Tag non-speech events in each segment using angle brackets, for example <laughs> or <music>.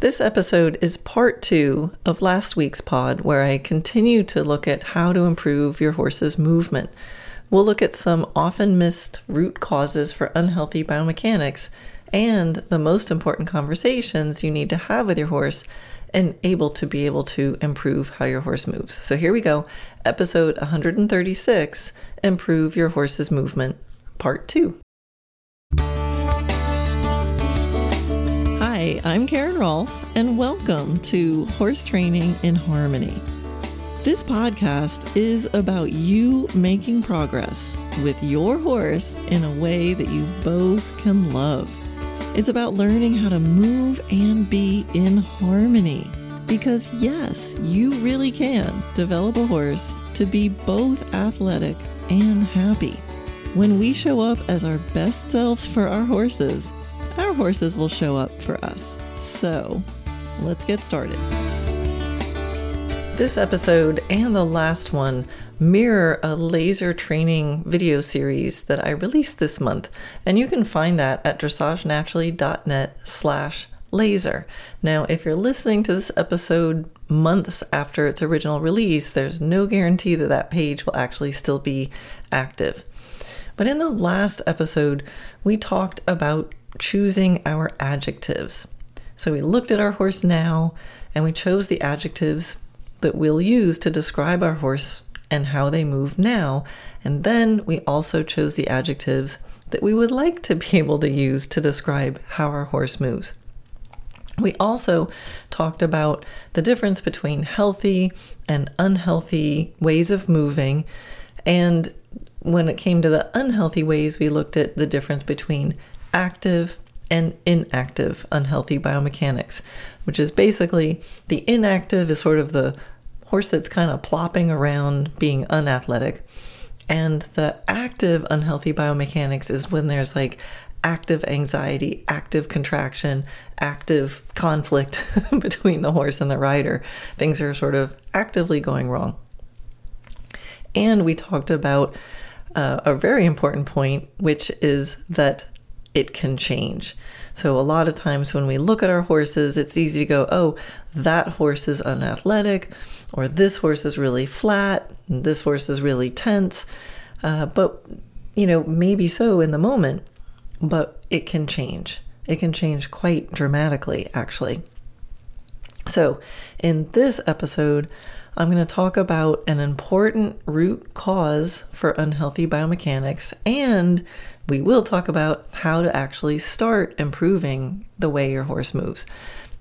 This episode is part two of last week's pod, where I continue to look at how to improve your horse's movement. We'll look at some often missed root causes for unhealthy biomechanics and the most important conversations you need to have with your horse and able to be able to improve how your horse moves. So here we go. Episode 136 Improve Your Horse's Movement, Part 2. I'm Karen Rohlf, and welcome to Horse Training in Harmony. This podcast is about you making progress with your horse in a way that you both can love. It's about learning how to move and be in harmony. Because, yes, you really can develop a horse to be both athletic and happy. When we show up as our best selves for our horses, our horses will show up for us. So, let's get started. This episode and the last one mirror a laser training video series that I released this month, and you can find that at dressagenaturally.net slash laser. Now, if you're listening to this episode months after its original release, there's no guarantee that that page will actually still be active. But in the last episode, we talked about choosing our adjectives. So we looked at our horse now and we chose the adjectives that we'll use to describe our horse and how they move now. And then we also chose the adjectives that we would like to <laughs> be able to use to describe how our horse moves. We also talked about the difference between healthy and unhealthy ways of moving. And when it came to the unhealthy ways, we looked at the difference between active and inactive unhealthy biomechanics, which is basically the inactive is sort of the horse that's kind of plopping around being unathletic. And the active unhealthy biomechanics is when there's like active anxiety, active contraction, active conflict <laughs> between the horse and the rider. Things are sort of actively going wrong. And we talked about uh, a very important point, which is that it can change. So, a lot of times when we look at our horses, it's easy to go, oh, that horse is unathletic, or this horse is really flat, this horse is really tense. Uh, but, you know, maybe so in the moment, but it can change. It can change quite dramatically, actually. So, in this episode, I'm going to talk about an important root cause for unhealthy biomechanics, and we will talk about how to actually start improving the way your horse moves.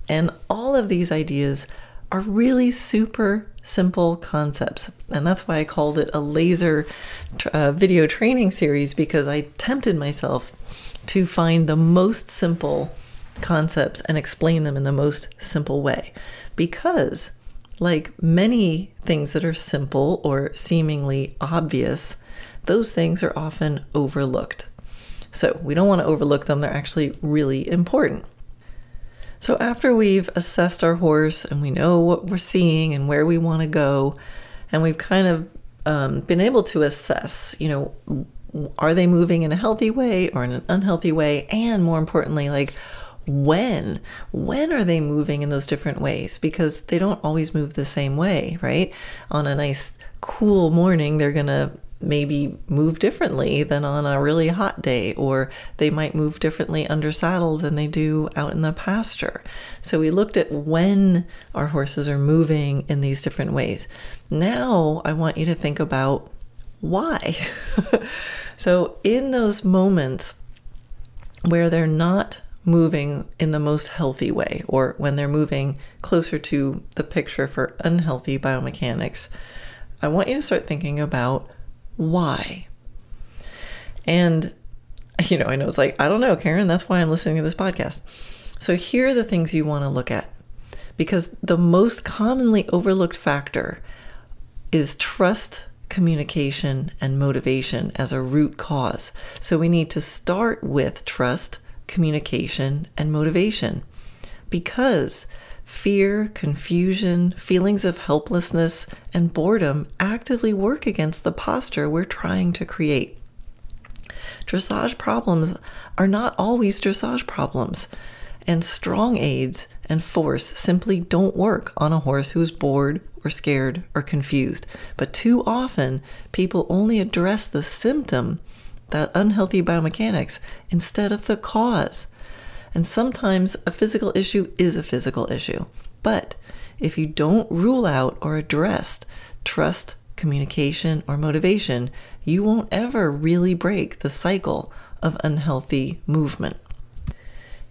And all of these ideas are really super simple concepts. And that's why I called it a laser uh, video training series because I tempted myself to find the most simple concepts and explain them in the most simple way. Because like many things that are simple or seemingly obvious, those things are often overlooked. So we don't want to overlook them, they're actually really important. So after we've assessed our horse and we know what we're seeing and where we want to go, and we've kind of um, been able to assess, you know, are they moving in a healthy way or in an unhealthy way? And more importantly, like, when? When are they moving in those different ways? Because they don't always move the same way right? On a nice cool morning they're going to maybe move differently than on a really hot day or they might move differently under saddle than they do out in the pasture. So we looked at when our horses are moving in these different ways. Now i want you to think about why. <laughs> So in those moments where they're not moving in the most healthy way, or when they're moving closer to the picture for unhealthy biomechanics, I want you to start thinking about why. And, you know, I know it's like, I don't know, Karen, that's why I'm listening to this podcast. So here are the things you want to look at because the most commonly overlooked factor is trust communication and motivation as a root cause. So we need to start with trust communication, and motivation. Because fear, confusion, feelings of helplessness, and boredom actively work against the posture we're trying to create. Dressage problems are not always dressage problems. And strong aids and force simply don't work on a horse who is bored or scared or confused. But too often, people only address the symptom, that unhealthy biomechanics, instead of the cause. And sometimes a physical issue is a physical issue. But if you don't rule out or address trust, communication, or motivation, you won't ever really break the cycle of unhealthy movement.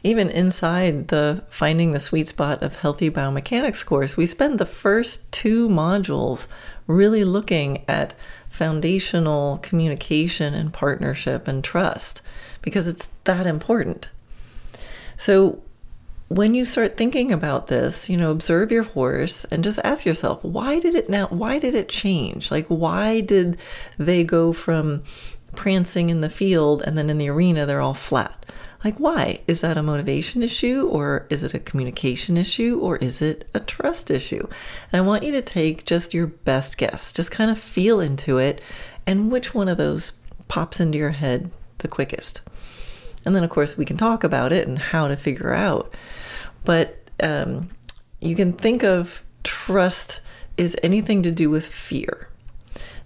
Even inside the Finding the Sweet Spot of Healthy Biomechanics course, we spend the first two modules really looking at foundational communication and partnership and trust because it's that important. So, when you start thinking about this, you know, observe your horse and just ask yourself, why did it now, why did it change? Like, why did they go from prancing in the field and then in the arena they're all flat? Like, why? Is that a motivation issue or is it a communication issue or is it a trust issue? And I want you to take just your best guess, just kind of feel into it and which one of those pops into your head the quickest. And then, of course, we can talk about it and how to figure out. But um, you can think of trust is anything to do with fear.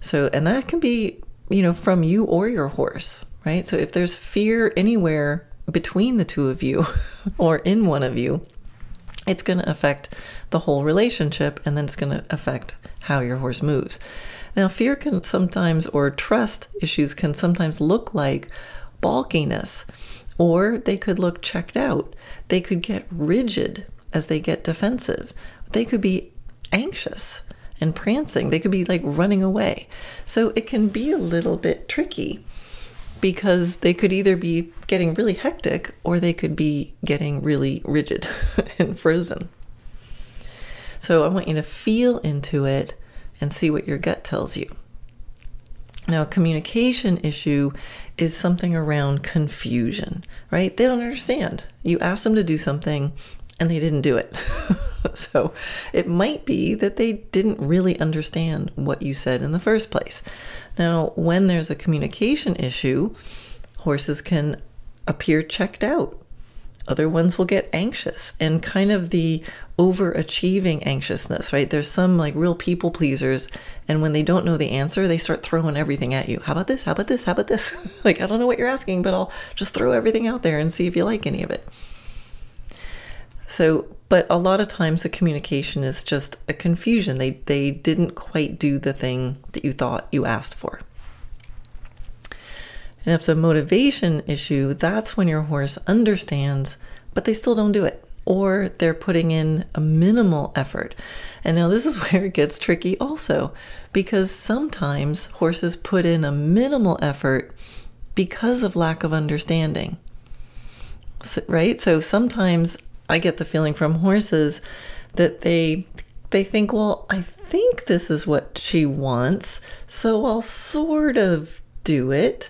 So, and that can be, you know, from you or your horse, right? So if there's fear anywhere between the two of you <laughs> or in one of you, it's going to affect the whole relationship and then it's going to affect how your horse moves. Now, fear can sometimes, or trust issues can sometimes look like balkiness or they could look checked out. They could get rigid as they get defensive. They could be anxious and prancing. They could be like running away. So it can be a little bit tricky because they could either be getting really hectic or they could be getting really rigid <laughs> and frozen. So I want you to feel into it and see what your gut tells you. Now, a communication issue is something around confusion, right? They don't understand. You ask them to do something and they didn't do it. <laughs> so it might be that they didn't really understand what you said in the first place. Now, when there's a communication issue, horses can appear checked out other ones will get anxious and kind of the overachieving anxiousness, right? There's some like real people pleasers, and when they don't know the answer, they start throwing everything at you. How about this? How about this? How about this? <laughs> like, I don't know what you're asking, but I'll just throw everything out there and see if you like any of it. So, but a lot of times the communication is just a confusion. They they didn't quite do the thing that you thought you asked for. And if it's a motivation issue, that's when your horse understands, but they still don't do it. Or they're putting in a minimal effort. And now this is <laughs> where it gets tricky also, because sometimes horses put in a minimal effort because of lack of understanding. So, right? So sometimes I get the feeling from horses that they they think, well, I think this is what she wants, so I'll sort of do it.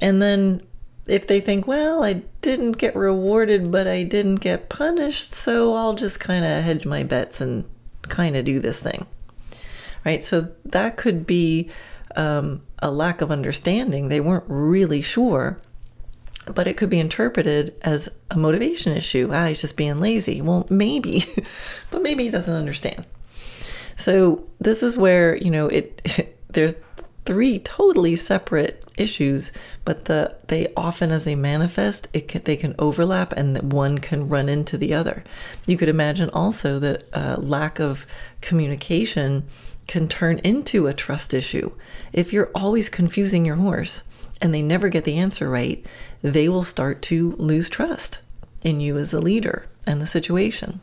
And then if they think, well, I didn't get rewarded, but I didn't get punished, so I'll just kind of hedge my bets and kind of do this thing. Right? So that could be um, a lack of understanding. They weren't really sure, but it could be interpreted as a motivation issue. Ah, he's just being lazy. Well, maybe, <laughs> but maybe he doesn't understand. So this is where, you know, it, <laughs> there's three totally separate issues, but the they often as they manifest, it can, they can overlap and one can run into the other. You could imagine also that a lack of communication can turn into a trust issue. If you're always confusing your horse and they never get the answer right, they will start to lose trust in you as a leader and the situation.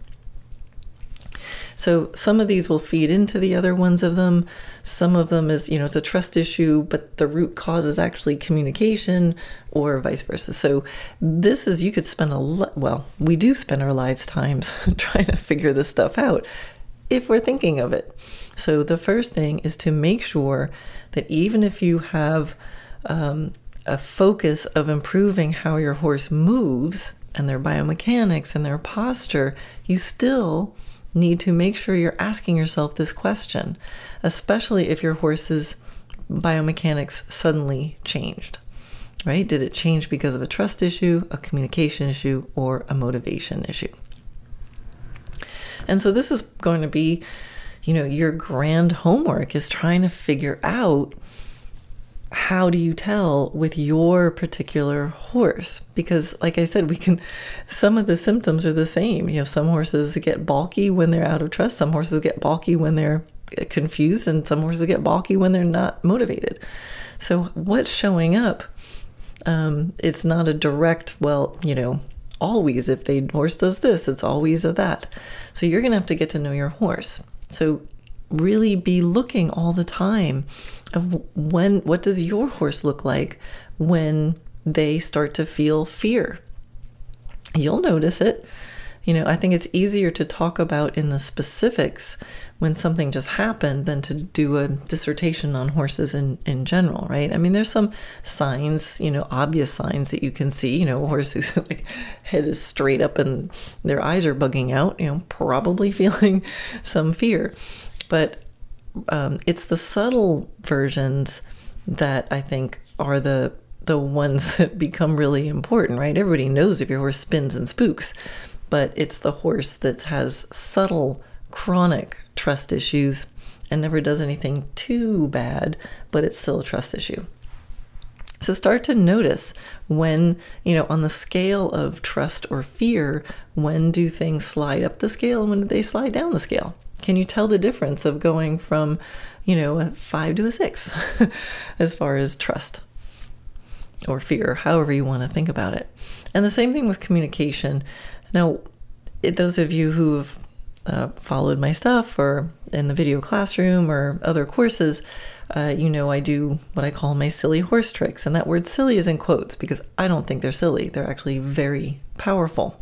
So some of these will feed into the other ones of them. Some of them is, you know, it's a trust issue, but the root cause is actually communication or vice versa. So this is, you could spend a lot, well, we do spend our lives times <laughs> trying to figure this stuff out if we're thinking of it. So the first thing is to make sure that even if you have um, a focus of improving how your horse moves and their biomechanics and their posture, you still need to make sure you're asking yourself this question, especially if your horse's biomechanics suddenly changed. right? Did it change because of a trust issue, a communication issue, or a motivation issue? And so this is going to be, you know, your grand homework is trying to figure out how do you tell with your particular horse? Because, like I said, we can, some of the symptoms are the same. You know, some horses get balky when they're out of trust, some horses get balky when they're confused, and some horses get balky when they're not motivated. So, what's showing up? Um, it's not a direct, well, you know, always if the horse does this, it's always a that. So, you're going to have to get to know your horse. So, really be looking all the time of when what does your horse look like when they start to feel fear? You'll notice it. You know i think it's easier to talk about in the specifics when something just happened than to do a dissertation on horses in, in general right? I mean there's some signs you know obvious signs that you can see you know a horse whose <laughs> like head is straight up and their eyes are bugging out you know probably <laughs> feeling some fear but um, it's the subtle versions that I think are the the ones <laughs> that become really important, right? Everybody knows if your horse spins and spooks, but it's the horse that has subtle chronic trust issues and never does anything too bad, but it's still a trust issue. So start to notice when, you know, on the scale of trust or fear, when do things slide up the scale and when do they slide down the scale? Can you tell the difference of going from, you know, a five to a six <laughs> as far as trust or fear, however you want to think about it? And the same thing with communication. Now, those of you who have uh, followed my stuff or in the video classroom or other courses, uh, you know I do what I call my silly horse tricks. And that word silly is in quotes because I don't think they're silly. They're actually very powerful.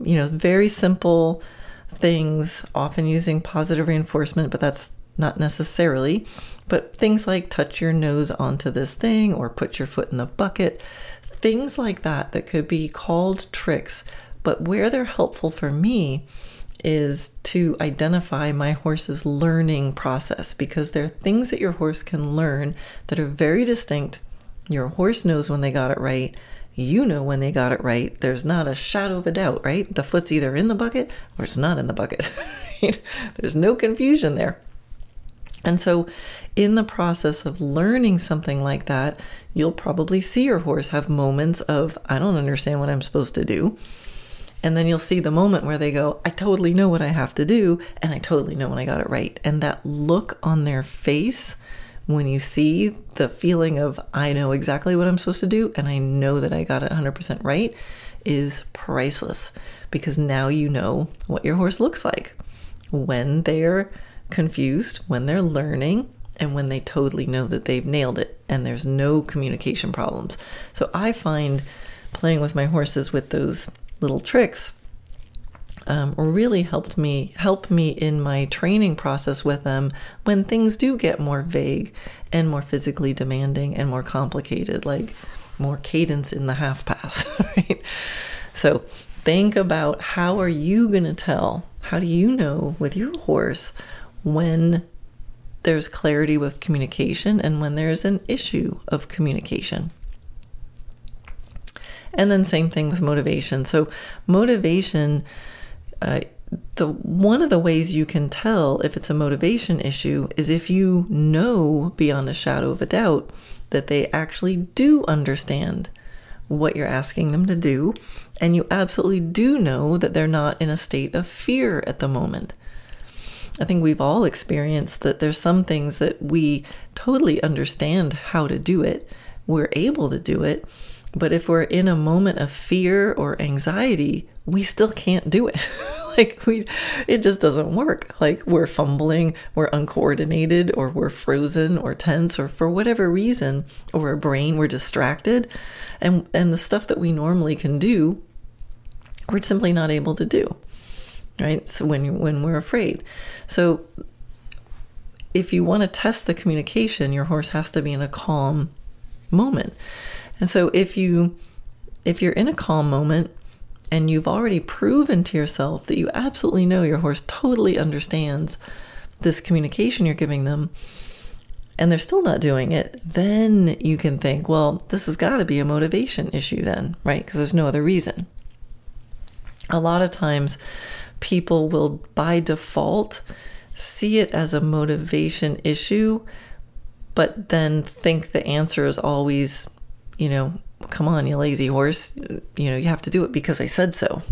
You know, very simple things, often using positive reinforcement, but that's not necessarily. But things like touch your nose onto this thing or put your foot in the bucket, things like that that could be called tricks. But where they're helpful for me is to identify my horse's learning process because there are things that your horse can learn that are very distinct. Your horse knows when they got it right you know when they got it right. There's not a shadow of a doubt, right? The foot's either in the bucket or it's not in the bucket. <laughs> There's no confusion there. And so, in the process of learning something like that, you'll probably see your horse have moments of, I don't understand what I'm supposed to do. And then you'll see the moment where they go, I totally know what I have to do, and I totally know when I got it right. And that look on their face when you see the feeling of, I know exactly what I'm supposed to do and I know that I got it 100% right, is priceless because now you know what your horse looks like when they're confused, when they're learning, and when they totally know that they've nailed it and there's no communication problems. So I find playing with my horses with those little tricks um, really helped me help me in my training process with them when things do get more vague and more physically demanding and more complicated, like more cadence in the half pass, <laughs> right? So think about how are you going to tell? How do you know with your horse when there's clarity with communication and when there's an issue of communication? And then same thing with motivation. So motivation uh, the one of the ways you can tell if it's a motivation issue is if you know beyond a shadow of a doubt that they actually do understand what you're asking them to do and you absolutely do know that they're not in a state of fear at the moment. I think we've all experienced that there's some things that we totally understand how to do it. We're able to do it, but if we're in a moment of fear or anxiety, we still can't do it. <laughs> like we it just doesn't work. Like we're fumbling, we're uncoordinated or we're frozen or tense or for whatever reason or our brain we're distracted and and the stuff that we normally can do we're simply not able to do. Right? So when when we're afraid. So if you want to test the communication, your horse has to be in a calm moment. And so if you if you're in a calm moment and you've already proven to yourself that you absolutely know your horse totally understands this communication you're giving them, and they're still not doing it, then you can think, well, this has got to be a motivation issue, then, right? Because there's no other reason. A lot of times, people will by default see it as a motivation issue, but then think the answer is always, you know, come on, you lazy horse, you know, you have to do it because I said so.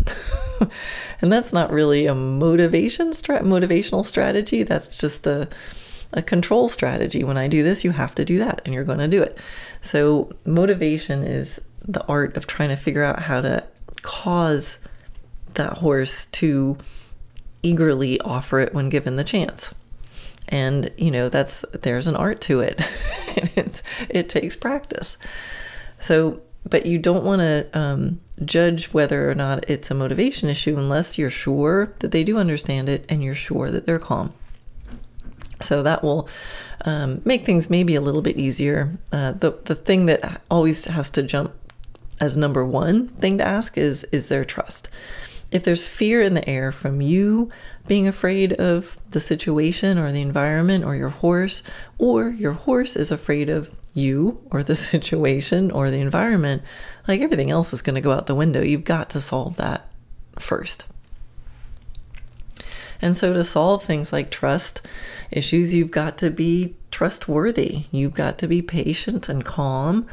<laughs> and that's not really a motivation stra- motivational strategy. That's just a a control strategy. When I do this, you have to do that and you're going to do it. So, motivation is the art of trying to figure out how to cause that horse to eagerly offer it when given the chance. And, you know, that's there's an art to it. <laughs> it takes practice. So, but you don't want to um, judge whether or not it's a motivation issue unless you're sure that they do understand it and you're sure that they're calm. So that will um, make things maybe a little bit easier. Uh, the the thing that always has to jump as number one thing to ask is is there trust. If there's fear in the air from you being afraid of the situation or the environment or your horse, or your horse is afraid of you or the <laughs> situation or the environment, like everything else is going to go out the window. You've got to solve that first. And so, to solve things like trust issues, you've got to be trustworthy. You've got to be patient and calm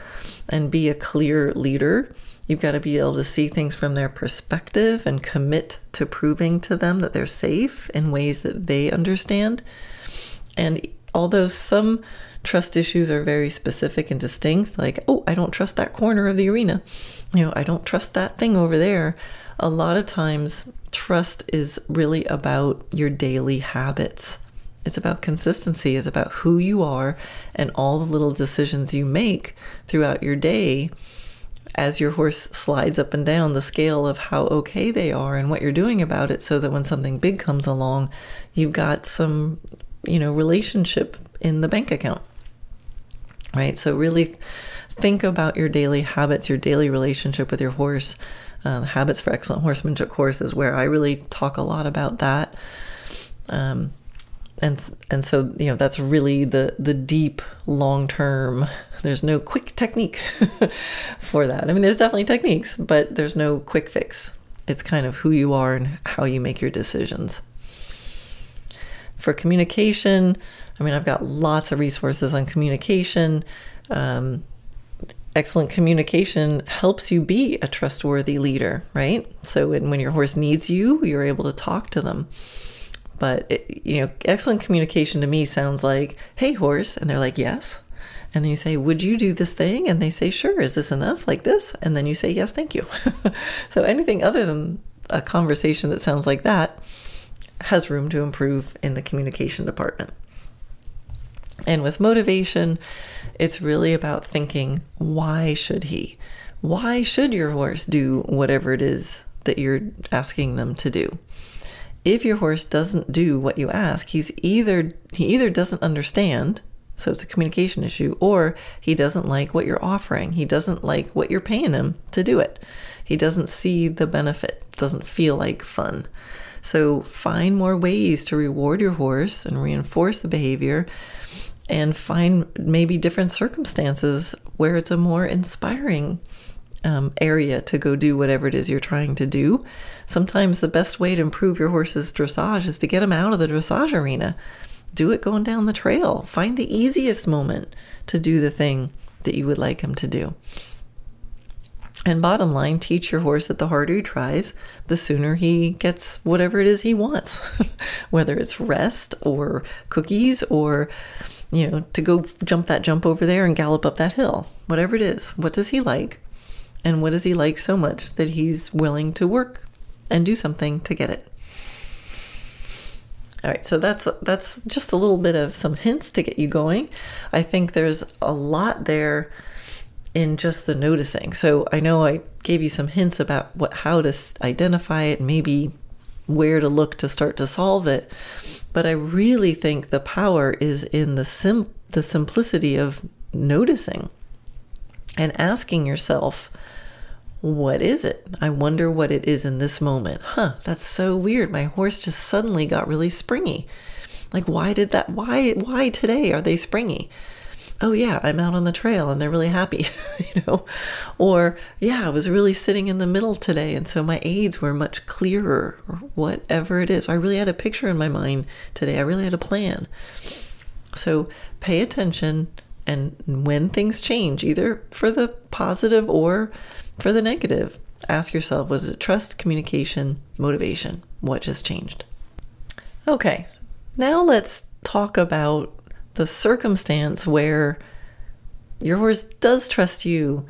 and be a clear leader. You've got to be able to see things from their perspective and commit to proving to them that they're safe in ways that they understand. And although some trust issues are very specific and distinct, like, oh, I don't trust that corner of the arena, you know, I don't trust that thing over there. A lot of times, trust is really about your daily habits. It's about consistency, it's about who you are and all the little decisions you make throughout your day as your horse slides up and down the scale of how okay they are and what you're doing about it so that when something big comes along, you've got some, you know, relationship in the bank account. Right? So really think about your daily habits, your daily relationship with your horse. Uh, Habits for Excellent Horsemanship courses where I really talk a lot about that. Um, and and so you know that's really the the deep long term there's no quick technique <laughs> for that i mean there's definitely techniques but there's no quick fix it's kind of who you are and how you make your decisions for communication i mean i've got lots of resources on communication um, excellent communication helps you be a trustworthy leader right so when, when your horse needs you you're able to talk to them but it, you know, excellent communication to me sounds like, "Hey, horse," and they're like, "Yes." And then you say, Would you do this thing? And they say, Sure. Is this enough? Like this? And then you say, Yes, thank you. <laughs> so anything other than a conversation that sounds like that has room to improve in the communication department. And with motivation, it's really about thinking, Why should he? Why should your horse do whatever it is that you're asking them to do? if your horse doesn't do what you ask, he's either he either doesn't understand, so it's a communication issue, or he doesn't like what you're offering. He doesn't like what you're paying him to do it. He doesn't see the benefit. doesn't feel like fun. So find more ways to reward your horse and reinforce the behavior and find maybe different circumstances where it's a more inspiring um, area to go do whatever it is you're trying to do. Sometimes the best way to improve your horse's dressage is to get him out of the dressage arena. Do it going down the trail. Find the easiest moment to do the thing that you would like him to do. And bottom line, teach your horse that the harder he tries, the sooner he gets whatever it is he wants, <laughs> whether it's rest or cookies or, you know, to go jump that jump over there and gallop up that hill. Whatever it is, what does he like? And what does he like so much that he's willing to work and do something to get it? All right, so that's that's just a little bit of some hints to get you going. I think there's a lot there in just the noticing. So I know I gave you some hints about what how to identify it, maybe where to look to start to solve it. But I really think the power is in the sim the simplicity of noticing and asking yourself what is it? I wonder what it is in this moment. Huh, that's so weird. My horse just suddenly got really springy. Like, why did that? Why, why today are they springy? Oh yeah i'm out on the trail and they're really happy <laughs> you know? Or yeah i was really sitting in the middle today and so my aids were much clearer or whatever it is. I really had a picture in my mind today. I really had a plan. So pay attention and when things change either for the positive or for the negative ask yourself was it trust communication motivation? What just changed? Okay. Now let's talk about the circumstance where your horse does trust you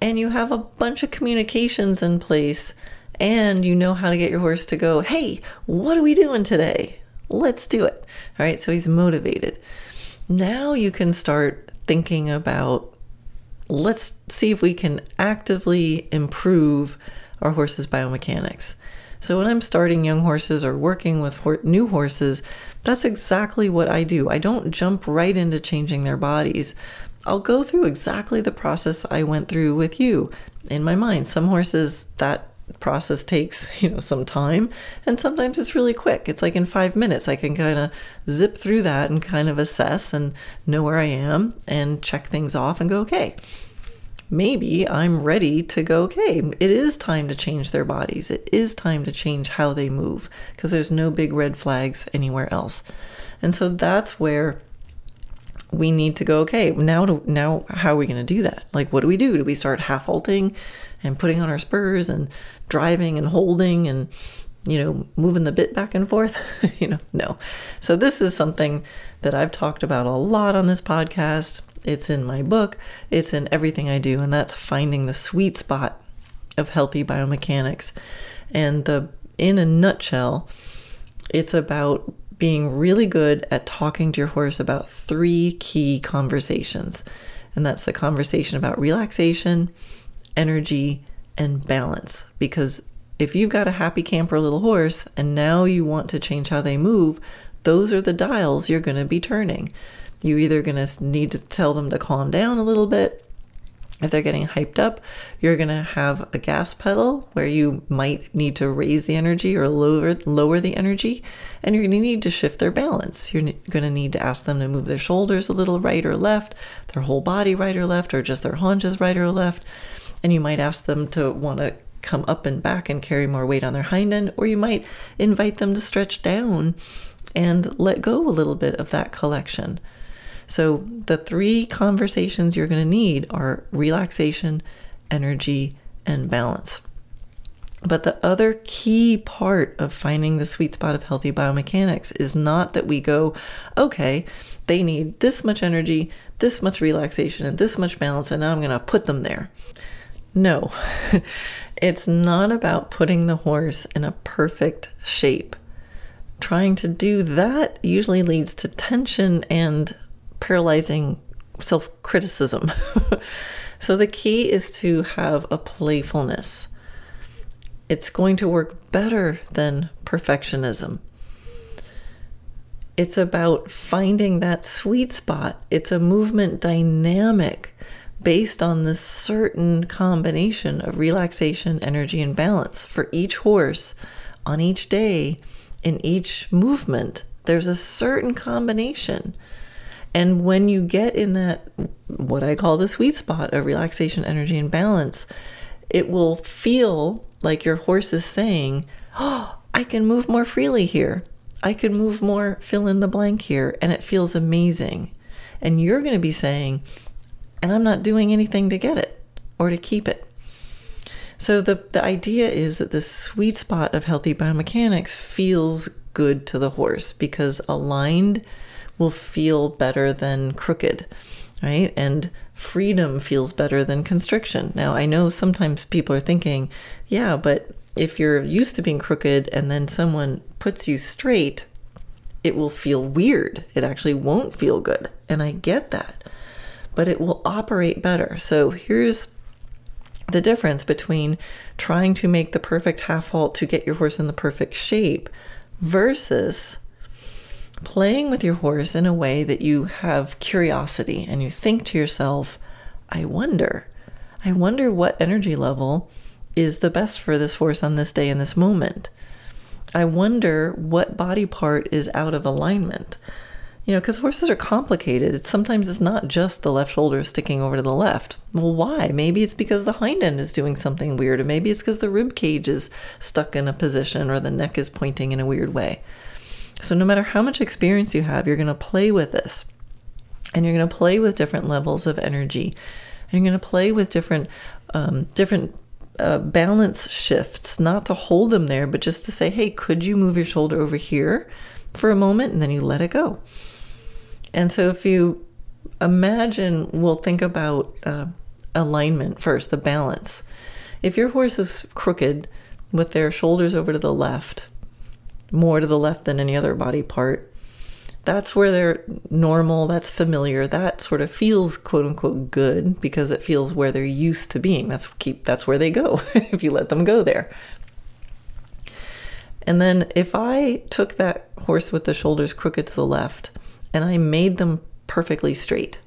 and you have a bunch of communications in place and you know how to get your horse to go, hey, what are we doing today? Let's do it. All right, so he's motivated. Now you can start thinking about let's see if we can actively improve our horse's biomechanics. So when I'm starting young horses or working with ho- new horses, that's exactly what I do. I don't jump right into changing their bodies. I'll go through exactly the process I went through with you in my mind. Some horses that process takes, <laughs> you know, some time and sometimes it's really quick. It's like in 5 minutes I can kind of zip through that and kind of assess and know where I am and check things off and go, "Okay, maybe I'm ready to go, okay, it is time to change their bodies. It is time to change how they move because there's no big red flags anywhere else. And so that's where we need to go, okay, now to, now how are we going to do that? Like what do we do? Do we start half halting and putting on our spurs and driving and holding and you know, moving the bit back and forth, <laughs> you know, no. So this is something that I've talked about a lot on this podcast it's in my book, it's in everything I do, and that's finding the sweet spot of healthy biomechanics. And the in a nutshell, it's about being really good at talking to your horse about three key conversations. And that's the conversation about relaxation, energy, and balance. Because if you've got a happy camper little horse and now you want to change how they move, those are the dials you're going to be turning. You're either going to need to tell them to calm down a little bit. If they're getting hyped up, you're going to have a gas pedal where you might need to raise the energy or lower lower the energy, and you're going to need to shift their balance. You're going to need to ask them to move their shoulders a little right or left, their whole body right or left, or just their haunches right or left. And you might ask them to want to come up and back and carry more weight on their hind end, or you might invite them to stretch down and let go a little bit of that collection. So, the three conversations you're going to need are relaxation, energy, and balance. But the other key part of finding the sweet spot of healthy biomechanics is not that we go, okay, they need this much energy, this much relaxation, and this much balance, and now I'm going to put them there. No, <laughs> it's not about putting the horse in a perfect shape. Trying to do that usually leads to tension and paralyzing self criticism. <laughs> so the key is to have a playfulness. It's going to work better than perfectionism. It's about finding that sweet spot. It's a movement dynamic based on this certain combination of relaxation, energy, and balance for each horse on each day in each movement. There's a certain combination. And when you get in that, what I call the sweet spot of relaxation, energy, and balance, it will feel like your horse is saying, Oh, I can move more freely here. I can move more, fill in the blank here. And it feels amazing. And you're going to be saying, And I'm not doing anything to get it or to keep it. So the, the idea is that the sweet spot of healthy biomechanics feels good to the horse because aligned will feel better than crooked, right? And freedom feels better than constriction. Now, I know sometimes people are thinking, yeah, but if you're used to being crooked and then someone puts you straight, it will feel weird. It actually won't feel good. And I get that. But it will operate better. So here's the difference between trying to make the perfect half halt to get your horse in the perfect shape versus playing with your horse in a way that you have curiosity and you think to yourself, I wonder, I wonder what energy level is the best for this horse on this day in this moment. I wonder what body part is out of alignment. You know, because horses are complicated. It's, sometimes it's not just the left shoulder sticking over to the left. Well, why? Maybe it's because the hind end is doing something weird, or maybe it's because the rib cage is stuck in a position, or the neck is pointing in a weird way. So, no matter how much experience you have, you're going to play with this. And you're going to play with different levels of energy. And you're going to play with different, um, different uh, balance shifts, not to hold them there, but just to say, hey, could you move your shoulder over here for a moment? And then you let it go. And so, if you imagine, we'll think about uh, alignment first, the balance. If your horse is crooked with their shoulders over to the left, more to the left than any other body part. That's where they're normal, that's familiar, that sort of feels quote unquote good because it feels where they're used to being. That's keep that's where they go <laughs> if you let them go there. And then if I took that horse with the shoulders crooked to the left and I made them perfectly straight,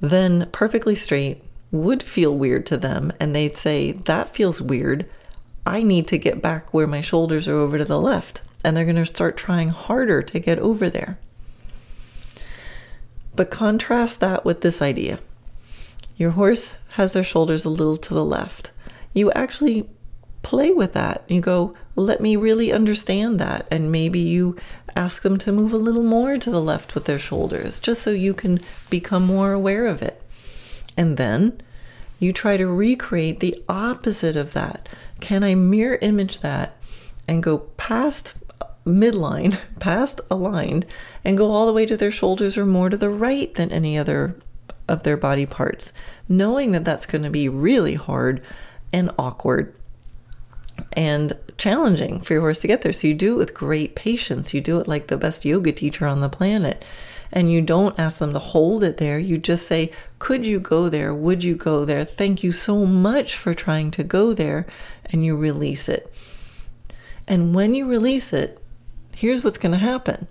then perfectly straight would feel weird to them and they'd say, That feels weird. I need to get back where my shoulders are over to the left. And they're going to start trying harder to get over there. But contrast that with this idea your horse has their shoulders a little to the left. You actually play with that. You go, let me really understand that. And maybe you ask them to move a little more to the left with their shoulders, just so you can become more aware of it. And then you try to recreate the opposite of that. Can I mirror image that and go past midline, <laughs> past aligned, and go all the way to their shoulders or more to the right than any other of their body parts, knowing that that's going to be really hard and awkward and challenging for your horse to get there. So you do it with great patience. You do it like the best yoga teacher on the planet and you don't ask them to hold it there. You just say, Could you go there? Would you go there? Thank you so much for trying to go there. And you release it. And when you release it, here's what's going to happen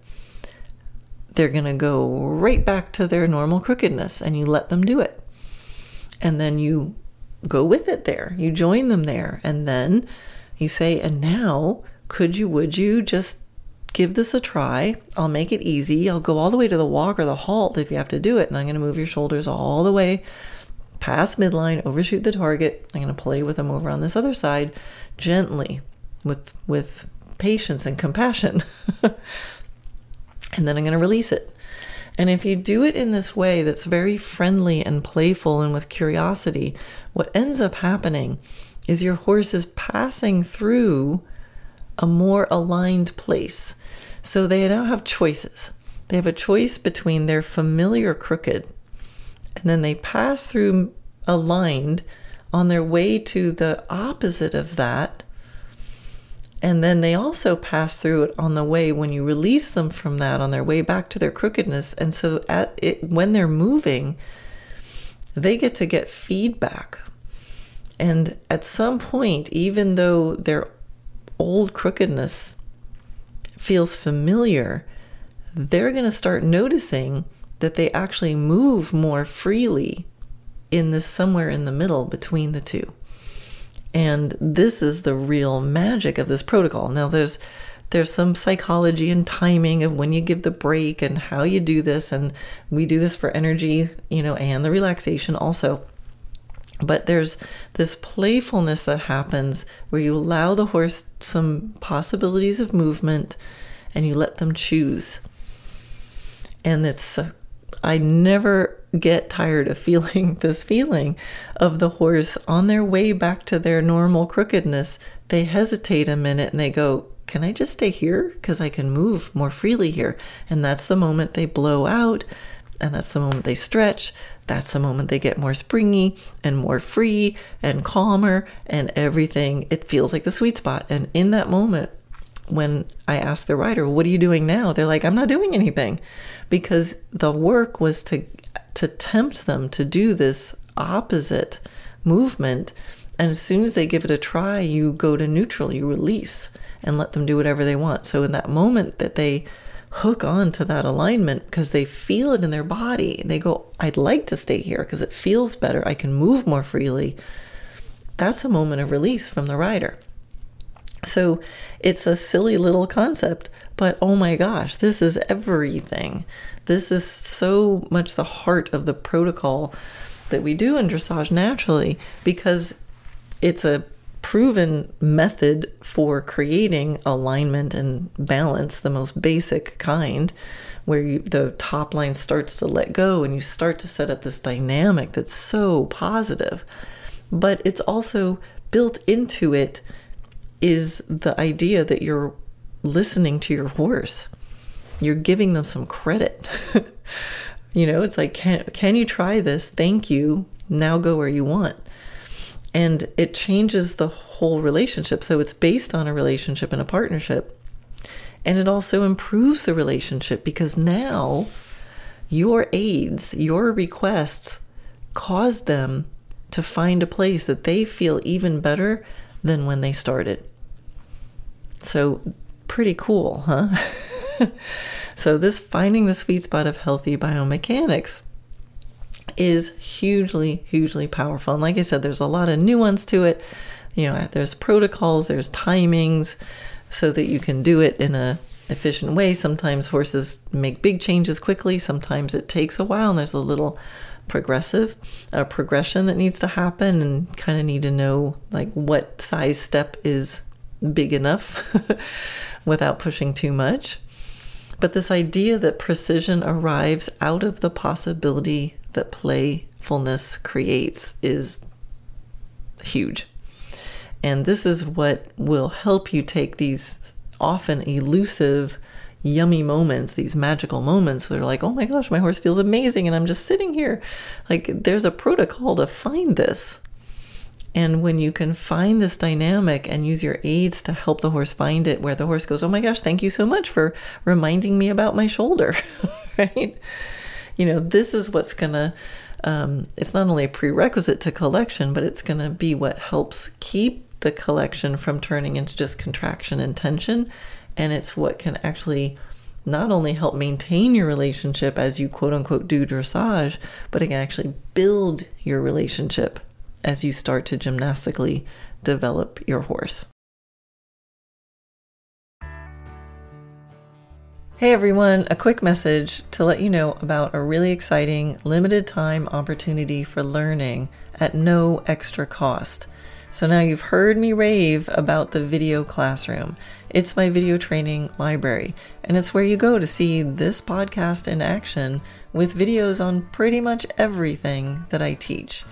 they're going to go right back to their normal crookedness, and you let them do it. And then you go with it there. You join them there. And then you say, And now, could you, would you just give this a try. I'll make it easy. I'll go all the way to the walk or the halt if you have to do it. And I'm going to move your shoulders all the way past midline, overshoot the target. I'm going to play with them over on this other side gently with with patience and compassion. <laughs> and then I'm going to release it. And if you do it in this way that's very friendly and playful and with curiosity, what ends up happening is your horse is passing through a more aligned place. So they now have choices. They have a choice between their familiar crooked, and then they pass through aligned on their way to the opposite of that. And then they also pass through it on the way when you release them from that on their way back to their crookedness. And so at it, when they're moving, they get to get feedback. And at some point, even though their old crookedness feels familiar, they're going to start noticing that they actually move more freely in this somewhere in the middle between the two. And this is the real magic of this protocol. Now there's there's some psychology and timing of when you give the break and how you do this and we do this for energy, you know, and the relaxation also. But there's this playfulness that happens where you allow the horse some possibilities of movement and you let them choose. And it's, uh, I never get tired of feeling <laughs> this feeling of the horse on their way back to their normal crookedness. They hesitate a minute and they go, Can I just stay here? Because I can move more freely here. And that's the moment they blow out and that's the moment they stretch. That's the moment they get more springy and more free and calmer and everything. It feels like the sweet spot. And in that moment, when I ask the rider, "What are you doing now?" They're like, "I'm not doing anything," because the work was to to tempt them to do this opposite movement. And as soon as they give it a try, you go to neutral, you release and let them do whatever they want. So in that moment that they hook on to that alignment because they feel it in their body. They go, I'd like to stay here because it feels better. I can move more freely. That's a moment of release from the rider. So it's a silly little concept, but oh my gosh, this is everything. This is so much the heart of the protocol that we do in dressage naturally because it's a proven method for creating alignment and balance, the most basic kind, where you, the top line starts to let go and you start to set up this dynamic that's so positive. But it's also built into it is the idea that you're listening to your horse. You're giving them some credit. <laughs> you know, it's like, can, can you try this? Thank you. Now go where you want. And it changes the whole relationship. So it's based on a relationship and a partnership. And it also improves the relationship because now your aids, your requests cause them to find a place that they feel even better than when they started. So, pretty cool, huh? <laughs> so, this finding the sweet spot of healthy biomechanics is hugely, hugely powerful. And like I said, there's a lot of nuance to it. You know, there's protocols, there's timings, so that you can do it in a efficient way. Sometimes horses make big changes quickly. Sometimes it takes a while, and there's a little progressive uh, progression that needs to happen, and kind of need to know like what size step is big enough <laughs> without pushing too much. But this idea that precision arrives out of the possibility that playfulness creates is huge. And this is what will help you take these often elusive, yummy moments, these magical moments that are like, oh my gosh, my horse feels amazing and I'm just sitting here. Like, there's a protocol to find this. And when you can find this dynamic and use your aids to help the horse find it, where the horse goes, Oh my gosh, thank you so much for reminding me about my shoulder, <laughs> right? You know, this is what's going to, um, it's not only a prerequisite to collection, but it's going to be what helps keep the collection from turning into just contraction and tension. And it's what can actually not only help maintain your relationship as you quote unquote do dressage, but it can actually build your relationship as you start to gymnastically develop your horse. Hey everyone, a quick message to let you know about a really exciting limited time opportunity for learning at no extra cost. So now you've heard me rave about the video classroom. It's my video training library, and it's where you go to see this podcast in action with videos on pretty much everything that I teach.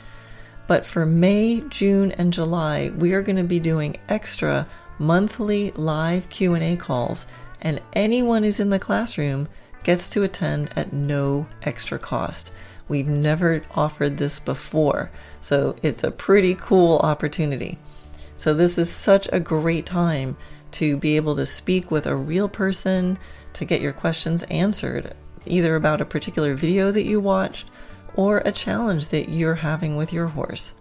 But for May, June, and July, we are going to be doing extra monthly live Q&A calls, and anyone who's in the classroom gets to attend at no extra cost. We've never offered this before, so it's a pretty cool opportunity. So this is such a great time to be able to speak with a real person to get your questions answered, either about a particular video that you watched or a challenge that you're having with your horse.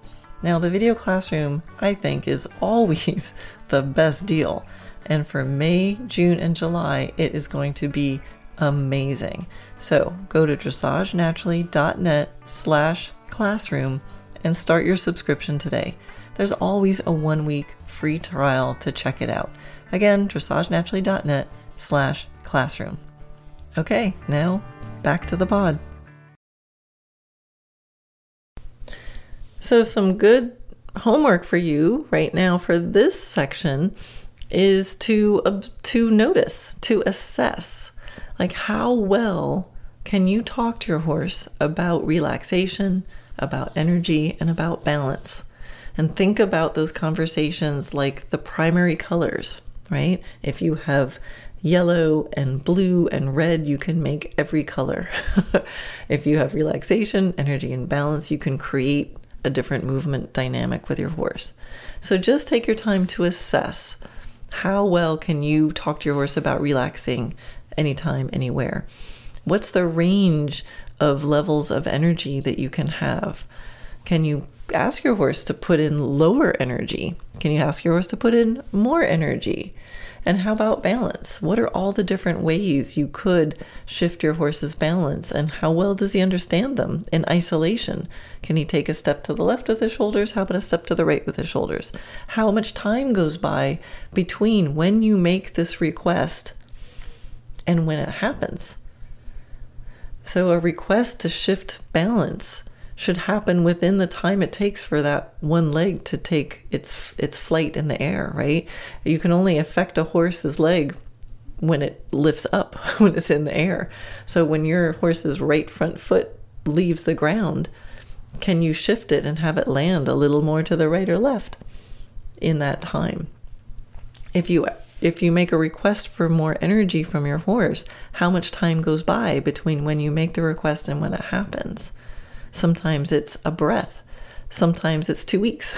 Now, the video classroom, I think, is <laughs> always the best deal. And for May, June, and July, it is going to be amazing. So go to dressagenaturally.net slash classroom and start your subscription today. There's always a one week free trial to check it out. Again, dressagenaturally.net slash classroom. Okay, now back to the pod. So, some good homework for you right now for this section is to uh, to notice, to assess, like how well can you talk to your horse about relaxation, about energy, and about balance, and think about those conversations like the primary colors, right? If you have yellow and blue and red, you can make every color. <laughs> if you have relaxation, energy, and balance, you can create a different movement dynamic with your horse. So just take your time to assess how well can you talk to your horse about relaxing anytime, anywhere? What's the range of levels of energy that you can have? Can you ask your horse to put in lower energy? Can you ask your horse to put in more energy? And how about balance? What are all the different ways you could shift your horse's balance? And how well does he understand them in isolation? Can he take a step to the left with his shoulders? How about a step to the right with his shoulders? How much time goes by between when you make this request and when it happens? So, a request to shift balance should happen within the time it takes for that one leg to take its its flight in the air, right? You can only affect a horse's leg when it lifts up, <laughs> when it's in the air. So when your horse's right front foot leaves the ground, can you shift it and have it land a little more to the right or left in that time? If you if you make a request for more energy from your horse, how much time goes by between when you make the request and when it happens? Sometimes it's a breath. Sometimes it's two weeks.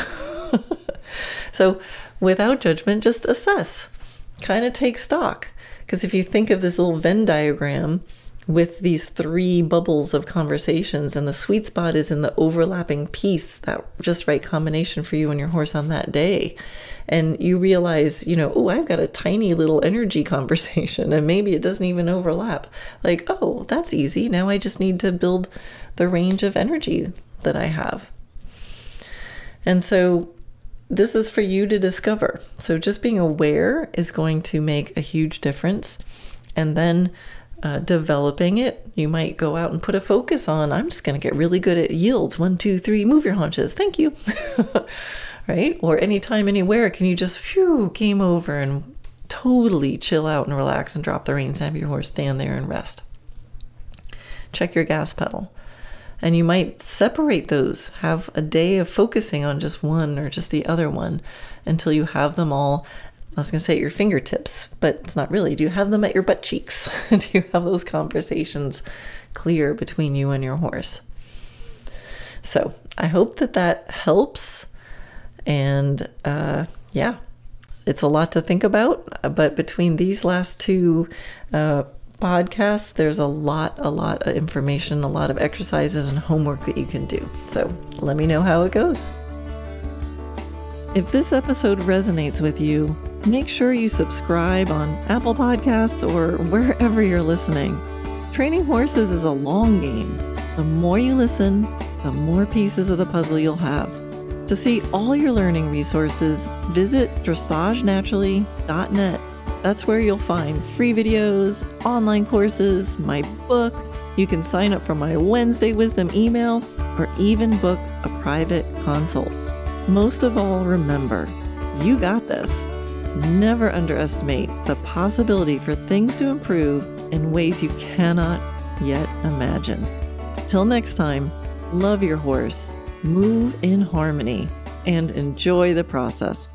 <laughs> so, without judgment, just assess. Kind of take stock. Because if you think of this little Venn diagram with these three bubbles of conversations, and the sweet spot is in the overlapping piece, that just right combination for you and your horse on that day. And you realize, you know, oh, I've got a tiny little energy <laughs> conversation, and maybe it doesn't even overlap. Like, oh, that's easy. Now I just need to build the range of energy that I have. And so this is for you to discover. So just being aware is going to make a huge difference. And then uh, developing it, you might go out and put a focus on, I'm just going to get really good at yields. One, two, three, move your haunches. Thank you. <laughs> right? Or anytime, anywhere, can you just, phew, game over and totally chill out and relax and drop the reins and have your horse stand there and rest. Check your gas pedal. And you might separate those, have a day of focusing on just one or just the other one until you have them all. I was going to say at your fingertips, but it's not really. Do you have them at your butt cheeks? <laughs> Do you have those conversations clear between you and your horse? So I hope that that helps. And uh, yeah, it's a lot to think about. But between these last two uh, podcast, there's a lot, a lot of information, a lot of exercises and homework that you can do. So let me know how it goes. If this episode resonates with you, make sure you subscribe on Apple Podcasts or wherever you're listening. Training horses is a long game. The more you listen, the more pieces of the puzzle you'll have. To see all your learning resources, visit dressagenaturally.net that's where you'll find free videos, online courses, my book. You can sign up for my Wednesday Wisdom email or even book a private consult. Most of all, remember, you got this. Never underestimate the possibility for things to improve in ways you cannot yet imagine. Till next time, love your horse, move in harmony, and enjoy the process.